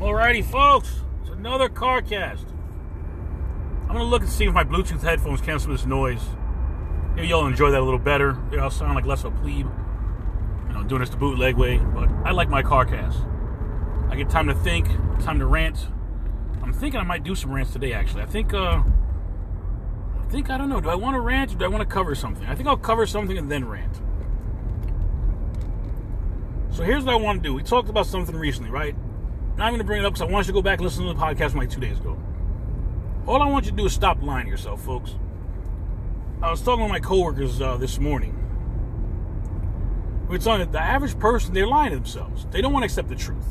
Alrighty, folks, it's another CarCast. I'm gonna look and see if my Bluetooth headphones cancel this noise. Maybe y'all enjoy that a little better. Maybe I'll sound like less of a plebe. You know, doing this the bootleg way, but I like my CarCast. I get time to think, time to rant. I'm thinking I might do some rants today. Actually, I think. uh I think I don't know. Do I want to rant or do I want to cover something? I think I'll cover something and then rant. So here's what I want to do. We talked about something recently, right? Now I'm going to bring it up because I want you to go back and listen to the podcast from like two days ago. All I want you to do is stop lying to yourself, folks. I was talking with my coworkers uh, this morning. We were talking the average person, they're lying to themselves. They don't want to accept the truth.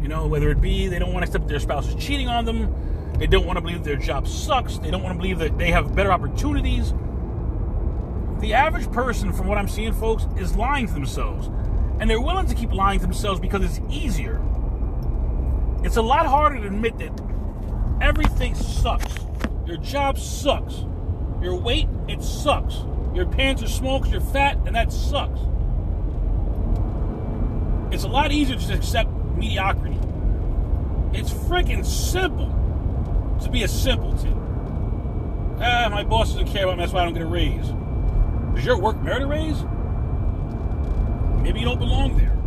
You know, whether it be they don't want to accept their spouse is cheating on them, they don't want to believe their job sucks, they don't want to believe that they have better opportunities. The average person, from what I'm seeing, folks, is lying to themselves. And they're willing to keep lying to themselves because it's easier. It's a lot harder to admit that everything sucks. Your job sucks. Your weight, it sucks. Your pants are small because you're fat, and that sucks. It's a lot easier to accept mediocrity. It's freaking simple to be a simpleton. Ah, my boss doesn't care about me, that's why I don't get a raise. Does your work merit a raise? Maybe you don't belong there.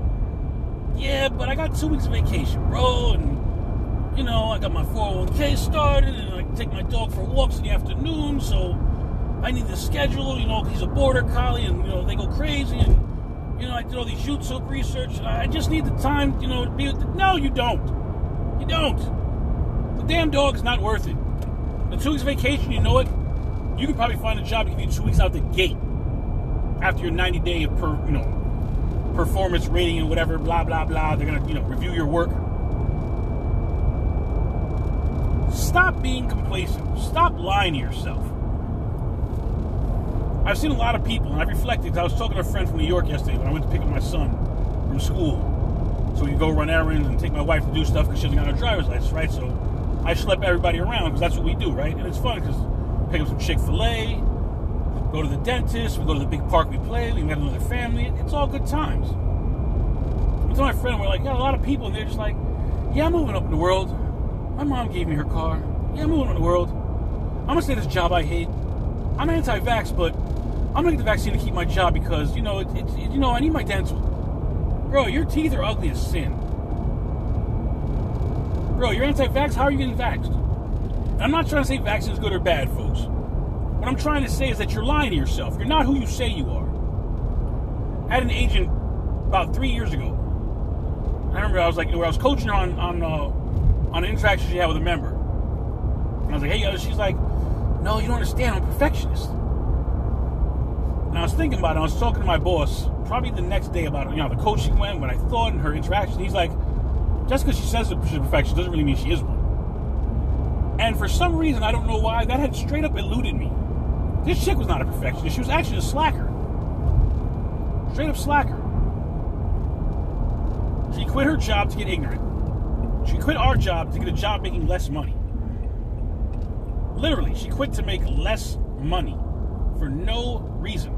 Yeah, but I got two weeks of vacation, bro, and you know, I got my 401k started, and I take my dog for walks in the afternoon, so I need the schedule. You know, he's a border collie, and you know they go crazy, and you know I did all these YouTube research. I just need the time, you know, to be. The, no, you don't. You don't. The damn dog's not worth it. The two weeks of vacation, you know it. You can probably find a job to give you two weeks out the gate after your 90 day per, you know, performance rating and whatever, blah blah blah. They're gonna, you know, review your work. Stop being complacent. Stop lying to yourself. I've seen a lot of people, and I've reflected. I was talking to a friend from New York yesterday when I went to pick up my son from school. So we could go run errands and take my wife to do stuff because she doesn't got her driver's license, right? So I schlep everybody around because that's what we do, right? And it's fun because pick up some Chick Fil A, go to the dentist, we go to the big park we play, we met another family. It's all good times. I told my friend, we're like, got a lot of people, and they're just like, yeah, I'm moving up in the world. My mom gave me her car. Yeah, I'm moving up in the world. I'm gonna stay this job I hate. I'm anti-vax, but I'm gonna get the vaccine to keep my job because you know it's it, you know I need my dental. Bro, your teeth are ugly as sin. Bro, you're anti-vax. How are you getting vaxxed? I'm not trying to say vaccine is good or bad, folks. What I'm trying to say is that you're lying to yourself. You're not who you say you are. I had an agent about three years ago. I remember I was like, where I was coaching her on on uh, on an interaction she had with a member. And I was like, hey, she's like, no, you don't understand. I'm a perfectionist. And I was thinking about it. I was talking to my boss probably the next day about you know the coaching went, what I thought, and her interaction. He's like, just because she says she's a perfectionist doesn't really mean she is one. And for some reason, I don't know why, that had straight up eluded me. This chick was not a perfectionist. She was actually a slacker. Straight up slacker. She quit her job to get ignorant. She quit our job to get a job making less money. Literally, she quit to make less money for no reason.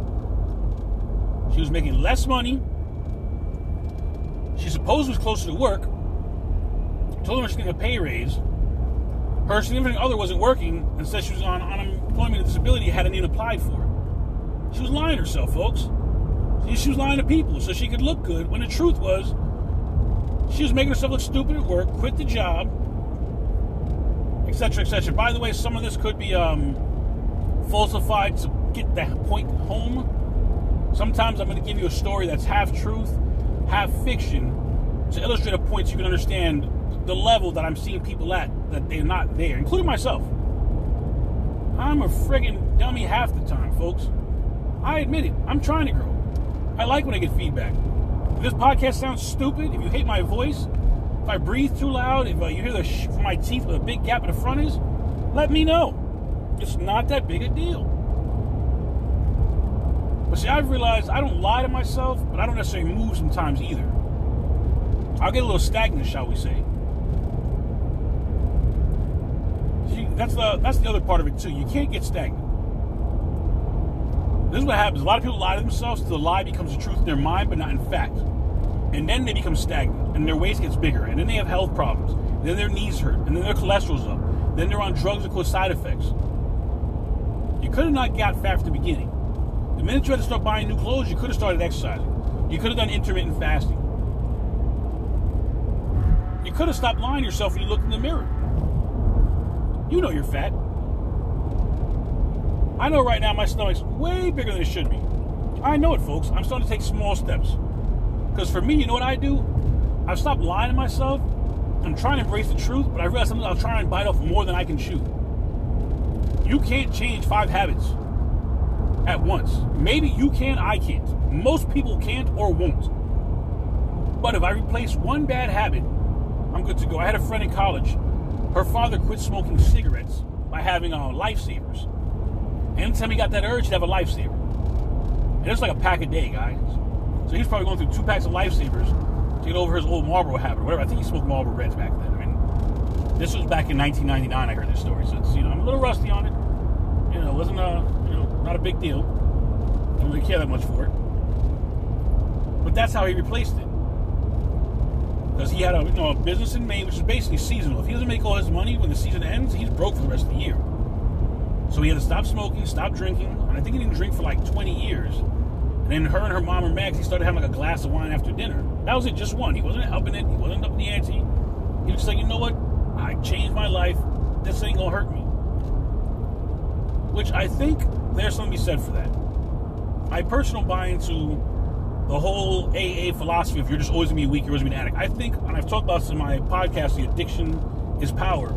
She was making less money. She supposed was closer to work. Told her she was getting a pay raise. Her significant other wasn't working and said she was on unemployment and disability, hadn't even applied for it. She was lying to herself, folks. She was lying to people so she could look good when the truth was she was making herself look stupid at work, quit the job, etc., etc. By the way, some of this could be um, falsified to get that point home. Sometimes I'm going to give you a story that's half truth, half fiction, to illustrate a point so you can understand the level that I'm seeing people at that they're not there, including myself. I'm a friggin' dummy half the time, folks. I admit it. I'm trying to grow. I like when I get feedback. If this podcast sounds stupid, if you hate my voice, if I breathe too loud, if uh, you hear the sh- from my teeth a big gap in the front is, let me know. It's not that big a deal. But see, I've realized I don't lie to myself, but I don't necessarily move sometimes either. I'll get a little stagnant, shall we say. See, that's the that's the other part of it too. You can't get stagnant. This is what happens. A lot of people lie to themselves, so the lie becomes the truth in their mind, but not in fact. And then they become stagnant, and their waist gets bigger, and then they have health problems. And then their knees hurt, and then their cholesterol's up. Then they're on drugs that cause side effects. You could have not got fat from the beginning. The minute you had to start buying new clothes, you could have started exercising. You could have done intermittent fasting. You could have stopped lying to yourself when you looked in the mirror. You know you're fat. I know right now my stomach's way bigger than it should be. I know it, folks. I'm starting to take small steps. Because for me, you know what I do? I've stopped lying to myself. I'm trying to embrace the truth, but I realize sometimes I'll try and bite off more than I can chew. You can't change five habits at once. Maybe you can, I can't. Most people can't or won't. But if I replace one bad habit, I'm good to go. I had a friend in college. Her father quit smoking cigarettes by having uh, lifesavers. Anytime he got that urge, he'd have a lifesaver. And it's like a pack a day, guys. So he's probably going through two packs of lifesavers to get over his old Marlboro habit or whatever. I think he smoked Marlboro Reds back then. I mean, this was back in 1999. I heard this story, so it's, you know I'm a little rusty on it. You know, it wasn't a you know not a big deal. I Don't really care that much for it. But that's how he replaced it. Because he had a you know a business in Maine, which is basically seasonal. If he doesn't make all his money when the season ends, he's broke for the rest of the year. So he had to stop smoking, stop drinking, and I think he didn't drink for like 20 years. And then her and her mom and Max, he started having like a glass of wine after dinner. That was it, just one. He wasn't helping it. He wasn't up in the ante. He was just like, you know what? I changed my life. This ain't gonna hurt me. Which I think there's something to be said for that. My personal buy into the whole AA philosophy of you're just always gonna be weak, you're always gonna be an addict. I think, and I've talked about this in my podcast, the addiction is power.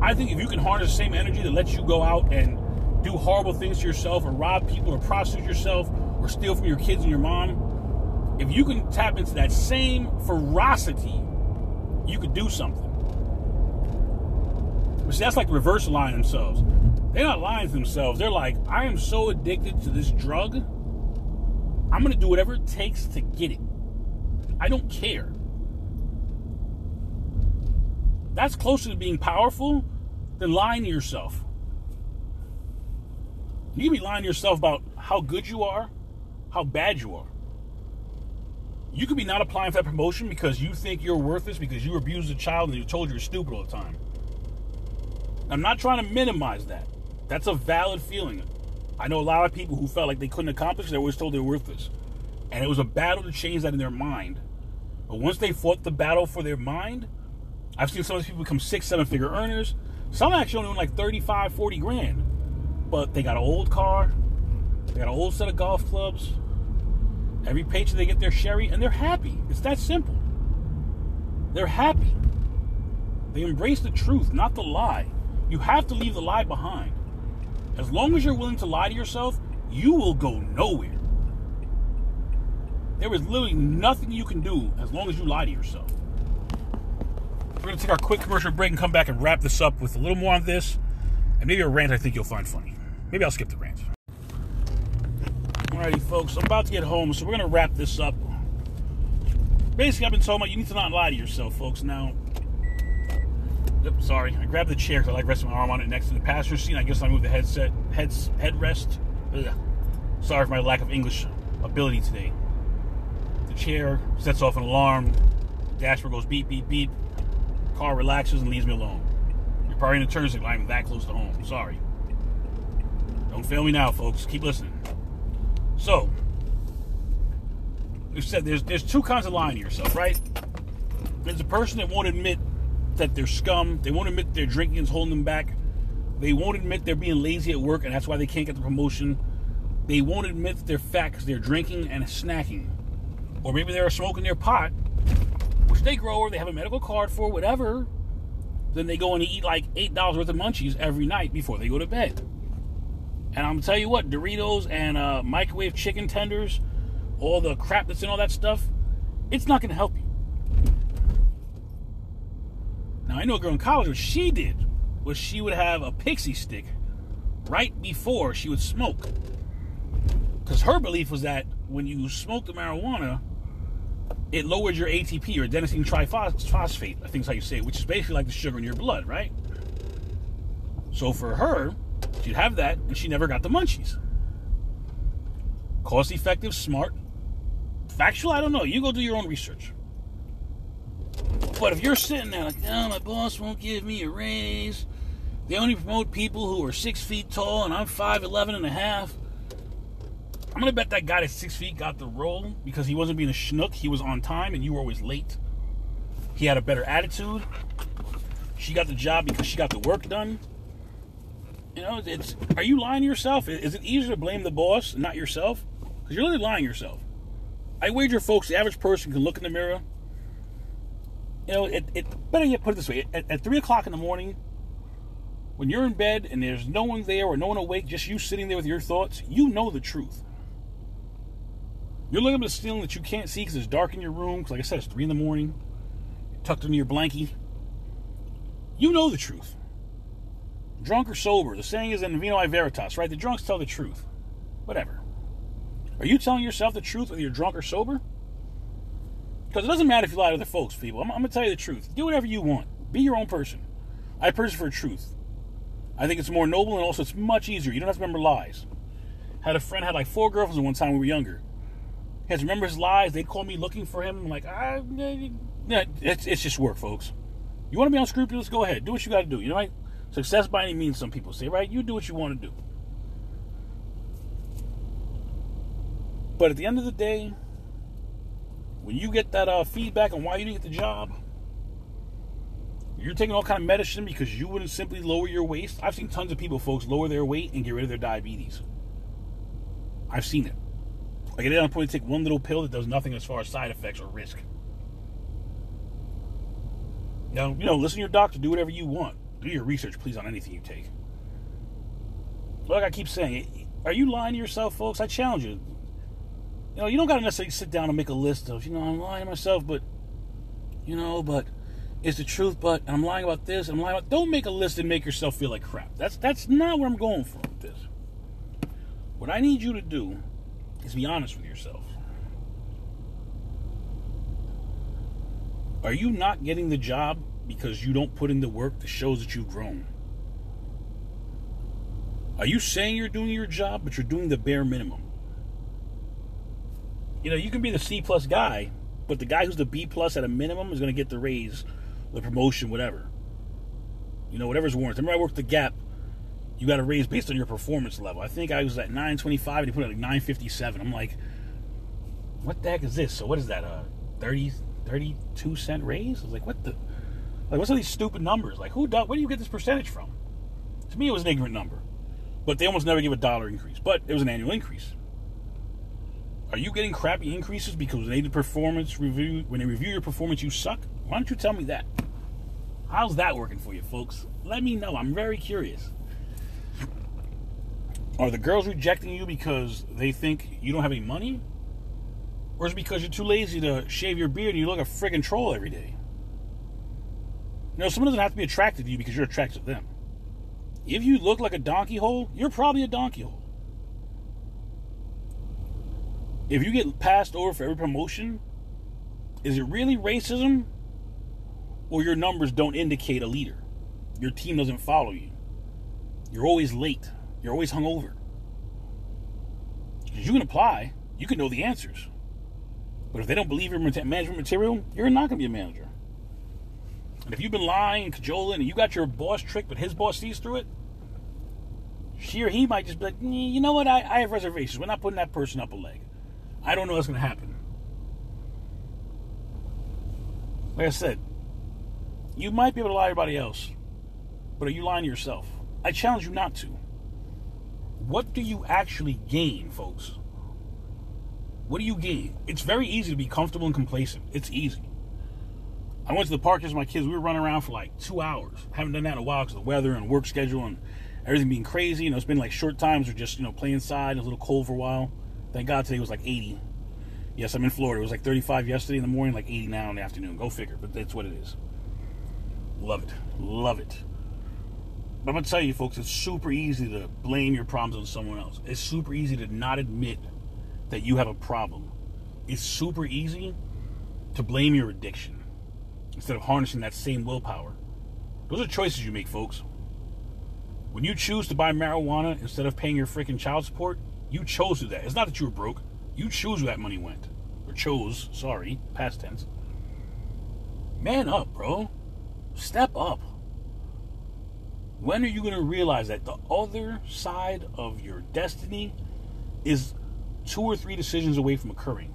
I think if you can harness the same energy that lets you go out and do horrible things to yourself or rob people or prostitute yourself or steal from your kids and your mom, if you can tap into that same ferocity, you could do something. But see, that's like reverse lying themselves. They're not lying to themselves. They're like, I am so addicted to this drug, I'm going to do whatever it takes to get it. I don't care. That's closer to being powerful than lying to yourself. You can be lying to yourself about how good you are, how bad you are. You could be not applying for that promotion because you think you're worthless because you abused a child and you told you you're stupid all the time. I'm not trying to minimize that. That's a valid feeling. I know a lot of people who felt like they couldn't accomplish, they were told they were worthless. And it was a battle to change that in their mind. But once they fought the battle for their mind, I've seen some of these people become six, seven figure earners. Some actually only own like 35, 40 grand. But they got an old car, they got an old set of golf clubs. Every paycheck they get their sherry, and they're happy. It's that simple. They're happy. They embrace the truth, not the lie. You have to leave the lie behind. As long as you're willing to lie to yourself, you will go nowhere. There is literally nothing you can do as long as you lie to yourself. We're going to take our quick commercial break and come back and wrap this up with a little more on this and maybe a rant I think you'll find funny. Maybe I'll skip the rant. Alrighty, folks, I'm about to get home, so we're going to wrap this up. Basically, I've been talking about you need to not lie to yourself, folks. Now, sorry, I grabbed the chair because I like resting my arm on it next to the passenger seat. I guess I moved the headset, heads, headrest. Ugh. Sorry for my lack of English ability today. The chair sets off an alarm. Dashboard goes beep, beep, beep. Car relaxes and leaves me alone. You're probably in the turn signal. I'm that close to home. Sorry. Don't fail me now, folks. Keep listening. So, we said there's there's two kinds of lying to yourself, right? There's a person that won't admit that they're scum. They won't admit their drinking is holding them back. They won't admit they're being lazy at work and that's why they can't get the promotion. They won't admit that they're fat because they're drinking and snacking. Or maybe they're smoking their pot, which they grow or they have a medical card for, whatever. Then they go and eat like $8 worth of munchies every night before they go to bed. And I'm gonna tell you what, Doritos and uh, microwave chicken tenders, all the crap that's in all that stuff, it's not gonna help you. Now I know a girl in college what she did was she would have a pixie stick right before she would smoke. Because her belief was that when you smoke the marijuana, it lowered your ATP or adenosine triphosphate, I think is how you say it, which is basically like the sugar in your blood, right? So for her, she'd have that and she never got the munchies. Cost effective, smart, factual, I don't know. You go do your own research. But if you're sitting there like, oh, my boss won't give me a raise, they only promote people who are six feet tall and I'm 5'11 and a half. I'm gonna bet that guy that's six feet got the role because he wasn't being a schnook. He was on time and you were always late. He had a better attitude. She got the job because she got the work done. You know, it's are you lying to yourself? Is it easier to blame the boss, not yourself? Because you're really lying yourself. I wager, folks, the average person can look in the mirror. You know, it, it better yet put it this way: at, at three o'clock in the morning, when you're in bed and there's no one there or no one awake, just you sitting there with your thoughts, you know the truth. You're looking at the ceiling that you can't see because it's dark in your room. Because, like I said, it's three in the morning, tucked under your blankie. You know the truth. Drunk or sober, the saying is in vino i veritas, right? The drunks tell the truth. Whatever. Are you telling yourself the truth whether you're drunk or sober? Because it doesn't matter if you lie to other folks, people. I'm, I'm going to tell you the truth. Do whatever you want. Be your own person. I person for truth. I think it's more noble and also it's much easier. You don't have to remember lies. Had a friend had like four girlfriends at one time when we were younger. He has to remember his lies. They'd call me looking for him. I'm like, I, yeah, it's, it's just work, folks. You want to be unscrupulous? Go ahead. Do what you got to do. You know, right? Success by any means, some people say, right? You do what you want to do. But at the end of the day, when you get that uh, feedback on why you didn't get the job, you're taking all kind of medicine because you wouldn't simply lower your waist. I've seen tons of people, folks, lower their weight and get rid of their diabetes. I've seen it. I Like they don't probably take one little pill that does nothing as far as side effects or risk. Now, you know, listen to your doctor. Do whatever you want. Do your research, please, on anything you take. Like I keep saying, are you lying to yourself, folks? I challenge you. You know, you don't got to necessarily sit down and make a list of, you know, I'm lying to myself, but, you know, but it's the truth, but I'm lying about this, I'm lying about. Don't make a list and make yourself feel like crap. That's that's not where I'm going for with this. What I need you to do is be honest with yourself. Are you not getting the job because you don't put in the work that shows that you've grown? Are you saying you're doing your job, but you're doing the bare minimum? You know, you can be the C plus guy, but the guy who's the B plus at a minimum is going to get the raise, the promotion, whatever. You know, whatever's warranted. Remember, I worked the Gap. You got a raise based on your performance level. I think I was at 925 and he put it like 957. I'm like, what the heck is this? So what is that? A 30, 32 cent raise? I was like, what the? Like, what's all these stupid numbers? Like, who? Where do you get this percentage from? To me, it was an ignorant number. But they almost never give a dollar increase. But it was an annual increase. Are you getting crappy increases because they did performance review when they review your performance you suck? Why don't you tell me that? How's that working for you, folks? Let me know. I'm very curious. Are the girls rejecting you because they think you don't have any money? Or is it because you're too lazy to shave your beard and you look a friggin' troll every day? You know, someone doesn't have to be attracted to you because you're attracted to them. If you look like a donkey hole, you're probably a donkey hole. If you get passed over for every promotion, is it really racism? Or your numbers don't indicate a leader? Your team doesn't follow you. You're always late. You're always hungover. You can apply, you can know the answers. But if they don't believe your management material, you're not going to be a manager. And if you've been lying and cajoling and you got your boss tricked, but his boss sees through it, she or he might just be like, mm, you know what, I, I have reservations. We're not putting that person up a leg. I don't know what's going to happen. Like I said, you might be able to lie to everybody else, but are you lying to yourself? I challenge you not to. What do you actually gain, folks? What do you gain? It's very easy to be comfortable and complacent. It's easy. I went to the park with my kids. We were running around for like two hours. Haven't done that in a while because the weather and work schedule and everything being crazy. You know, it's been like short times or just, you know, play inside. It was a little cold for a while. Thank God today was like 80. Yes, I'm in Florida. It was like 35 yesterday in the morning, like 80 now in the afternoon. Go figure, but that's what it is. Love it. Love it. But I'm going to tell you, folks, it's super easy to blame your problems on someone else. It's super easy to not admit that you have a problem. It's super easy to blame your addiction instead of harnessing that same willpower. Those are choices you make, folks. When you choose to buy marijuana instead of paying your freaking child support, you chose to that. It's not that you were broke. You chose where that money went. Or chose, sorry, past tense. Man up, bro. Step up. When are you going to realize that the other side of your destiny is two or three decisions away from occurring?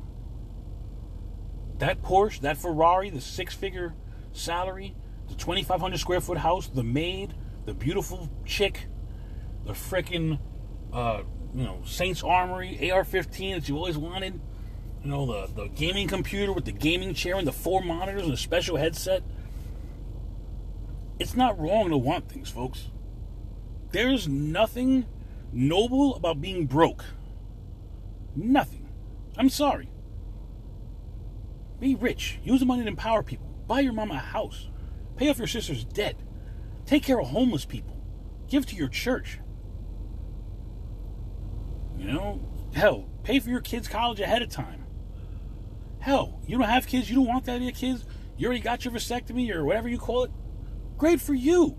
That Porsche, that Ferrari, the six figure salary, the 2,500 square foot house, the maid, the beautiful chick, the freaking, uh, you know, Saints Armory AR-15 that you always wanted, you know, the the gaming computer with the gaming chair and the four monitors and a special headset. It's not wrong to want things, folks. There's nothing noble about being broke. Nothing. I'm sorry. Be rich. Use the money to empower people. Buy your mama a house. Pay off your sister's debt. Take care of homeless people. Give to your church. You know, hell, pay for your kids' college ahead of time. Hell, you don't have kids, you don't want that your kids, you already got your vasectomy or whatever you call it. Great for you.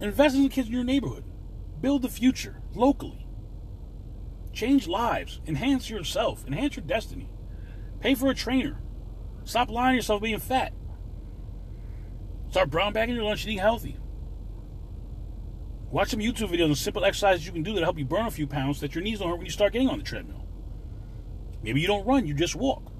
Invest in the kids in your neighborhood. Build the future locally. Change lives. Enhance yourself. Enhance your destiny. Pay for a trainer. Stop lying to yourself being fat. Start brown bagging your lunch, and eating healthy. Watch some YouTube videos on simple exercises you can do that help you burn a few pounds so that your knees don't hurt when you start getting on the treadmill. Maybe you don't run, you just walk.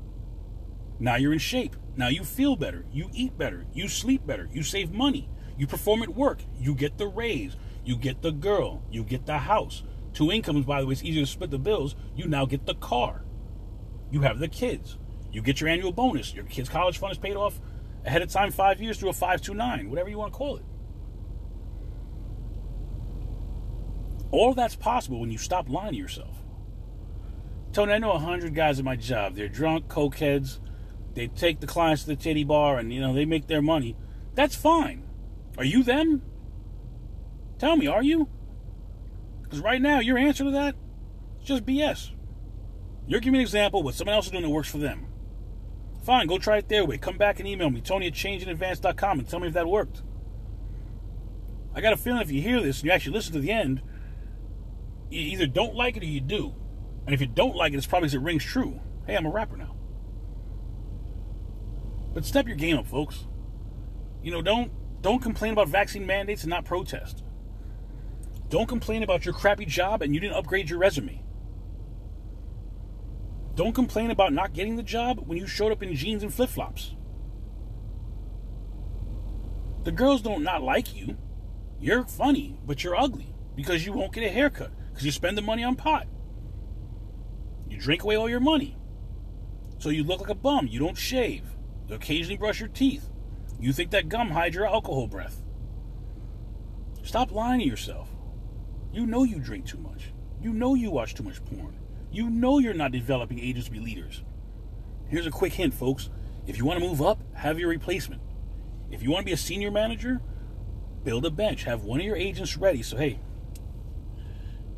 Now you're in shape. Now you feel better. You eat better. You sleep better. You save money. You perform at work. You get the raise. You get the girl. You get the house. Two incomes, by the way, it's easier to split the bills. You now get the car. You have the kids. You get your annual bonus. Your kids' college fund is paid off ahead of time five years through a 529, whatever you want to call it. All that's possible when you stop lying to yourself. Tony, I know a hundred guys at my job. They're drunk, cokeheads. They take the clients to the titty bar and, you know, they make their money. That's fine. Are you them? Tell me, are you? Because right now, your answer to that is just BS. You're giving an example of what someone else is doing that works for them. Fine, go try it their way. Come back and email me, Tony at changeinadvance.com, and tell me if that worked. I got a feeling if you hear this and you actually listen to the end, you either don't like it or you do. And if you don't like it, it's probably because it rings true. Hey, I'm a rapper now. But step your game up, folks. You know, don't don't complain about vaccine mandates and not protest. Don't complain about your crappy job and you didn't upgrade your resume. Don't complain about not getting the job when you showed up in jeans and flip flops. The girls don't not like you. You're funny, but you're ugly because you won't get a haircut because you spend the money on pot. You drink away all your money. So you look like a bum. You don't shave. You occasionally brush your teeth. You think that gum hides your alcohol breath. Stop lying to yourself. You know you drink too much. You know you watch too much porn. You know you're not developing agents to be leaders. Here's a quick hint, folks. If you want to move up, have your replacement. If you want to be a senior manager, build a bench. Have one of your agents ready. So, hey,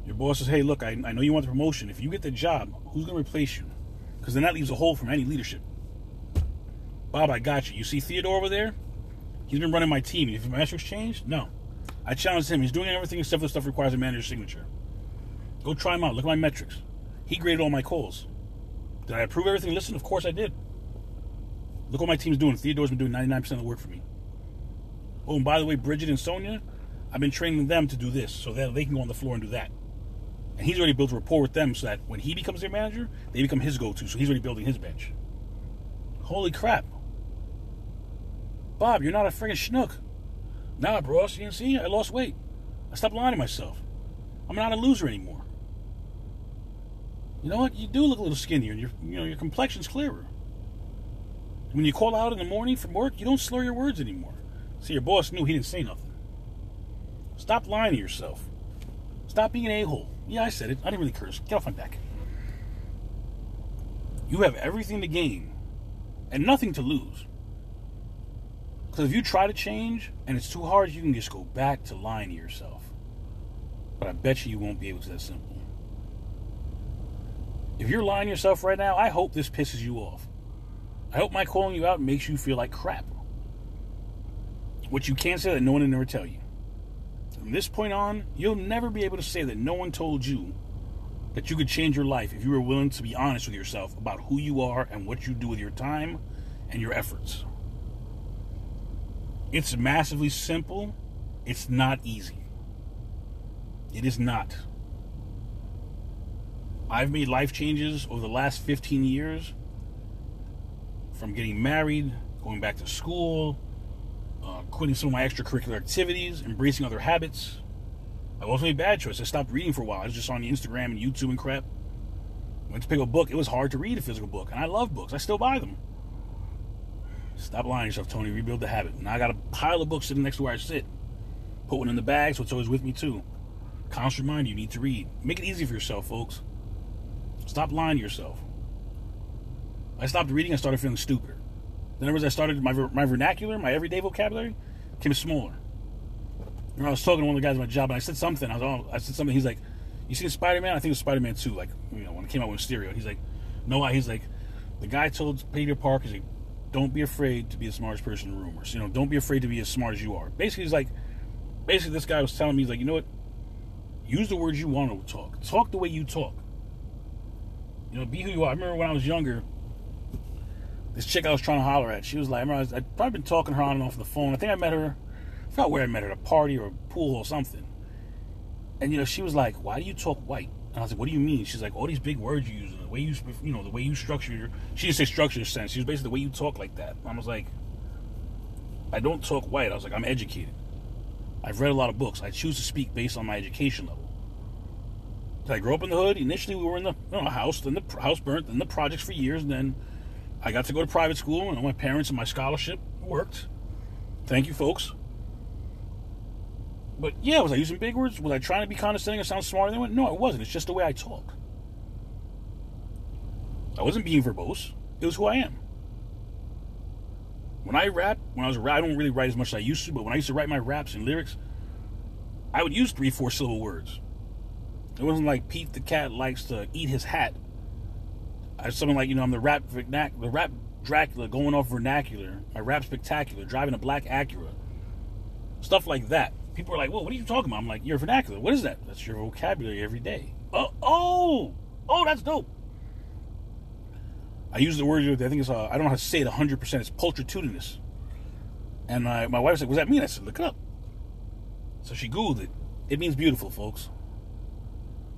your boss says, hey, look, I, I know you want the promotion. If you get the job, who's going to replace you? Because then that leaves a hole from any leadership. Bob, I got you. You see Theodore over there? He's been running my team. If my metrics changed, no. I challenged him. He's doing everything except for the stuff requires a manager's signature. Go try him out. Look at my metrics. He graded all my calls. Did I approve everything? Listen, of course I did. Look what my team's doing. Theodore's been doing 99% of the work for me. Oh, and by the way, Bridget and Sonia, I've been training them to do this so that they can go on the floor and do that. And he's already built a rapport with them so that when he becomes their manager, they become his go to. So he's already building his bench. Holy crap. Bob, you're not a friggin' schnook. Nah, bro, you see, I lost weight. I stopped lying to myself. I'm not a loser anymore. You know what? You do look a little skinnier, and your you know your complexion's clearer. When you call out in the morning from work, you don't slur your words anymore. See, your boss knew he didn't say nothing. Stop lying to yourself. Stop being an a-hole. Yeah, I said it. I didn't really curse. Get off my back. You have everything to gain and nothing to lose. Because if you try to change and it's too hard, you can just go back to lying to yourself. But I bet you you won't be able to that simple. If you're lying to yourself right now, I hope this pisses you off. I hope my calling you out makes you feel like crap. What you can't say that no one will ever tell you. From this point on, you'll never be able to say that no one told you that you could change your life if you were willing to be honest with yourself about who you are and what you do with your time and your efforts. It's massively simple. It's not easy. It is not. I've made life changes over the last 15 years from getting married, going back to school, uh, quitting some of my extracurricular activities, embracing other habits. I also made bad choices. I stopped reading for a while. I was just on the Instagram and YouTube and crap. Went to pick a book. It was hard to read a physical book, and I love books. I still buy them. Stop lying to yourself, Tony. Rebuild the habit. Now I got a pile of books sitting next to where I sit. Put one in the bag so it's always with me too. Constant reminder you need to read. Make it easy for yourself, folks. Stop lying to yourself. I stopped reading. I started feeling stupider. Then as I started my my vernacular, my everyday vocabulary became smaller. And I was talking to one of the guys at my job, and I said something. I was I said something. He's like, "You seen Spider Man? I think it was Spider Man Two. Like, you know, when it came out with stereo." He's like, "No, why?" He's like, "The guy told Peter Parker, like, don't be afraid to be the smartest person in the room, or you know, don't be afraid to be as smart as you are." Basically, he's like, basically, this guy was telling me, he's like, you know what? Use the words you want to talk. Talk the way you talk. You know, be who you are. I remember when I was younger, this chick I was trying to holler at, she was like, I remember I was, I'd probably been talking to her on and off the phone. I think I met her, I forgot where I met her, at a party or a pool or something. And, you know, she was like, why do you talk white? And I was like, what do you mean? She's like, all these big words you use, the way you, you know, the way you structure your, she didn't say structure sense. She was basically the way you talk like that. I was like, I don't talk white. I was like, I'm educated. I've read a lot of books. I choose to speak based on my education level. Did I grew up in the hood. Initially, we were in the you know, house, then the house burnt, then the projects for years, and then I got to go to private school, and all my parents and my scholarship worked. Thank you, folks. But yeah, was I using big words? Was I trying to be condescending or sound smarter than anyone? No, I wasn't. It's just the way I talk. I wasn't being verbose. It was who I am. When I rap, when I was a rap, I don't really write as much as I used to, but when I used to write my raps and lyrics, I would use three, four syllable words. It wasn't like Pete the cat likes to eat his hat. I something like you know I'm the rap the rap Dracula going off vernacular. My rap spectacular, driving a black Acura. Stuff like that. People are like, "Well, what are you talking about?" I'm like, "Your vernacular. What is that? That's your vocabulary every day." Oh, oh, oh, that's dope. I use the word. I think it's. Uh, I don't know how to say it 100. percent It's pulchritudinous. And my my wife said, "What does that mean?" I said, "Look it up." So she googled it. It means beautiful, folks.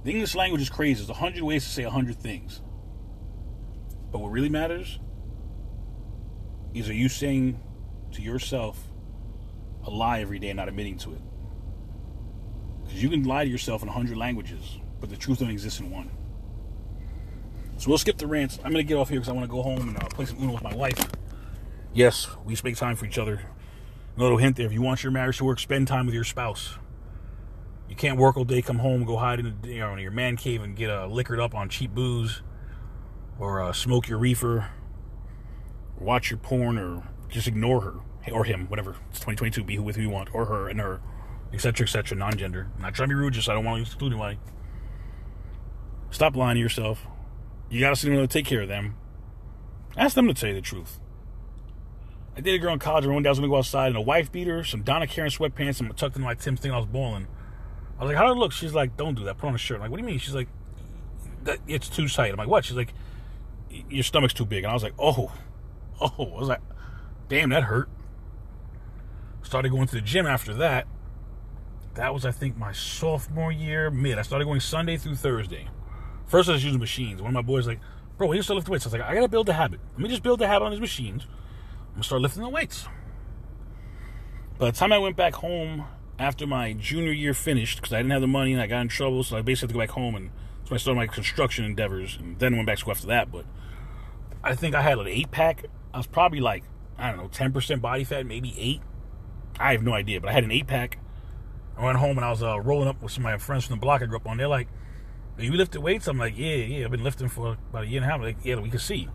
The English language is crazy. There's a hundred ways to say a hundred things. But what really matters is are you saying to yourself a lie every day and not admitting to it? Because you can lie to yourself in a hundred languages, but the truth only exists in one. So we'll skip the rants. I'm going to get off here because I want to go home and uh, play some Uno with my wife. Yes, we make time for each other. A little hint there: if you want your marriage to work, spend time with your spouse. You can't work all day, come home, go hide in, the, you know, in your man cave and get uh, liquored up on cheap booze, or uh, smoke your reefer, watch your porn, or just ignore her or him, whatever. It's 2022. Be with who you want, or her and her, etc., etc. Non-gender. I'm not trying to be rude, just I don't want to exclude anybody. Stop lying to yourself. You got to sit to take care of them. Ask them to tell you the truth. I dated a girl in college, one day I was to go outside and a wife beater, some Donna Karan sweatpants, and tucked in my Tim's thing I was bowling. I was like, how do it look? She's like, don't do that. Put on a shirt. I'm like, what do you mean? She's like, that, it's too tight. I'm like, what? She's like, your stomach's too big. And I was like, oh, oh. I was like, damn, that hurt. Started going to the gym after that. That was, I think, my sophomore year, mid. I started going Sunday through Thursday. First, I was using machines. One of my boys like, bro, we used to lift weights. I was like, I gotta build a habit. Let me just build a habit on these machines. I'm gonna start lifting the weights. By the time I went back home after my junior year finished, because I didn't have the money and I got in trouble, so I basically had to go back home and so I started my construction endeavors and then went back to school after that. But I think I had an eight pack. I was probably like, I don't know, 10% body fat, maybe eight. I have no idea, but I had an eight pack. I went home and I was uh, rolling up with some of my friends from the block I grew up on. They're like, you lifted weights? I'm like, yeah, yeah, I've been lifting for about a year and a half. Like, yeah, we can see.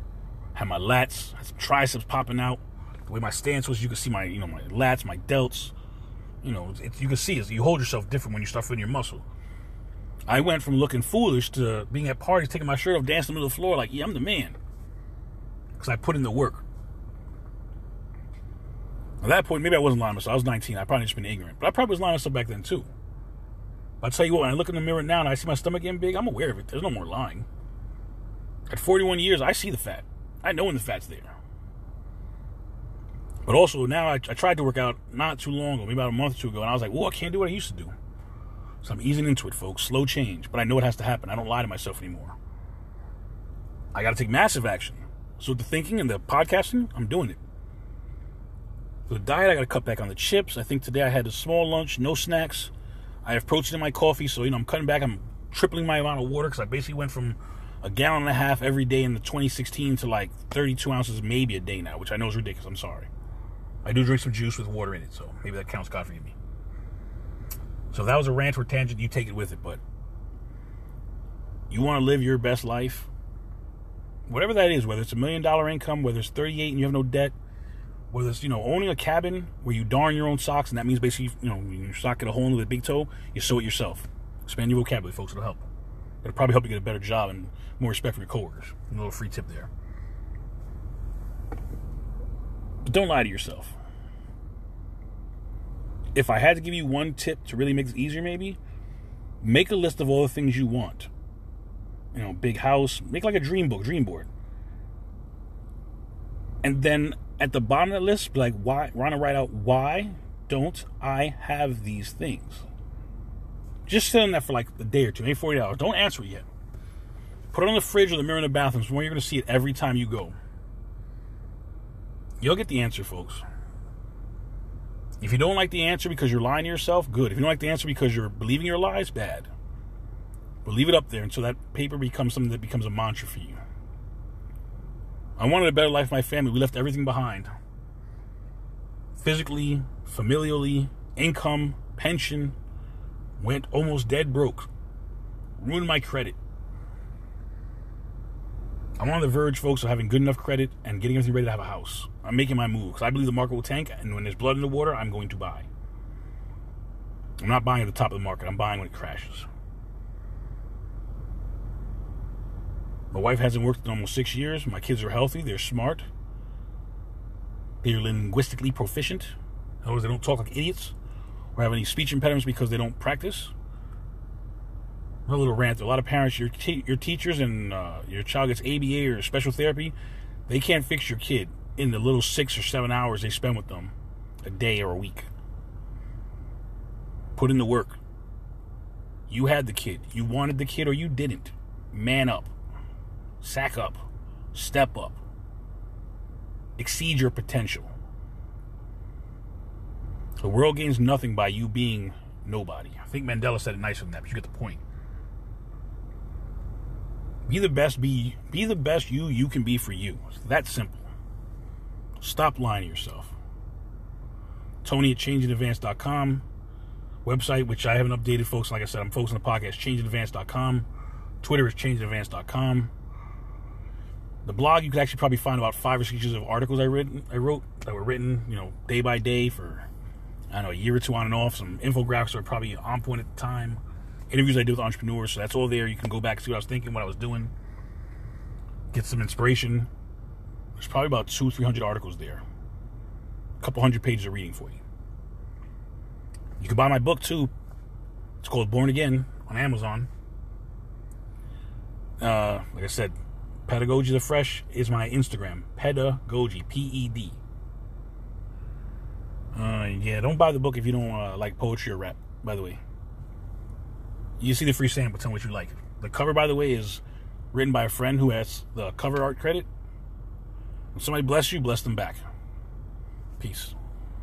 Had my lats, had some triceps popping out. The way my stance was, you could see my, you know, my lats, my delts. You know, you can see it. You hold yourself different when you start feeling your muscle. I went from looking foolish to being at parties, taking my shirt off, dancing in the floor, like, yeah, I'm the man. Because I put in the work. At that point, maybe I wasn't lying myself. I was 19. I probably just been ignorant. But I probably was lying myself back then, too. I'll tell you what, when I look in the mirror now and I see my stomach getting big, I'm aware of it. There's no more lying. At 41 years, I see the fat. I know when the fat's there. But also now I, I, tried to work out not too long ago, maybe about a month or two ago, and I was like, "Whoa, I can't do what I used to do." So I'm easing into it, folks. Slow change, but I know it has to happen. I don't lie to myself anymore. I got to take massive action. So the thinking and the podcasting, I'm doing it. The diet, I got to cut back on the chips. I think today I had a small lunch, no snacks. I have protein in my coffee, so you know I'm cutting back. I'm tripling my amount of water because I basically went from a gallon and a half every day in the 2016 to like 32 ounces maybe a day now, which I know is ridiculous. I'm sorry. I do drink some juice with water in it, so maybe that counts. God forgive me. So if that was a rant or tangent, you take it with it. But you want to live your best life, whatever that is, whether it's a million dollar income, whether it's 38 and you have no debt, whether it's you know owning a cabin where you darn your own socks, and that means basically you know your sock get a hole in the big toe, you sew it yourself. Expand your vocabulary, folks. It'll help. It'll probably help you get a better job and more respect from your coworkers. A little free tip there. But don't lie to yourself. If I had to give you one tip to really make this easier, maybe make a list of all the things you want. You know, big house, make like a dream book, dream board. And then at the bottom of the list, be like, why, want to write out why don't I have these things? Just sit on that for like a day or two, maybe 40 hours. Don't answer it yet. Put it on the fridge or the mirror in the bathroom so you're going to see it every time you go. You'll get the answer, folks. If you don't like the answer because you're lying to yourself, good. If you don't like the answer because you're believing your lies, bad. But leave it up there until that paper becomes something that becomes a mantra for you. I wanted a better life for my family. We left everything behind. Physically, familially, income, pension, went almost dead broke. Ruined my credit. I'm on the verge, folks, of having good enough credit and getting everything ready to have a house. I'm making my move because I believe the market will tank, and when there's blood in the water, I'm going to buy. I'm not buying at the top of the market. I'm buying when it crashes. My wife hasn't worked in almost six years. My kids are healthy. They're smart. They're linguistically proficient. In other words, they don't talk like idiots or have any speech impediments because they don't practice a little rant. A lot of parents, your te- your teachers, and uh, your child gets ABA or special therapy. They can't fix your kid in the little six or seven hours they spend with them, a day or a week. Put in the work. You had the kid. You wanted the kid or you didn't. Man up. Sack up. Step up. Exceed your potential. The world gains nothing by you being nobody. I think Mandela said it nicer than that, but you get the point. Be the best be be the best you you can be for you. It's that simple. Stop lying to yourself. Tony at changeinadvance.com. Website, which I haven't updated, folks. Like I said, I'm focusing on the podcast, changeinadvance.com. Twitter is changeinadvance.com. The blog, you could actually probably find about five or six years of articles I written I wrote that were written, you know, day by day for I don't know, a year or two on and off. Some infographics are probably on point at the time interviews I do with entrepreneurs. So that's all there. You can go back see what I was thinking, what I was doing, get some inspiration. There's probably about two, three hundred articles there. A couple hundred pages of reading for you. You can buy my book too. It's called Born Again on Amazon. Uh, like I said, Pedagogy the Fresh is my Instagram. Pedagogy, P E D. Uh, yeah, don't buy the book if you don't uh, like poetry or rap, by the way you see the free sample. Tell me what you like. The cover, by the way, is written by a friend who has the cover art credit. When somebody bless you, bless them back. Peace.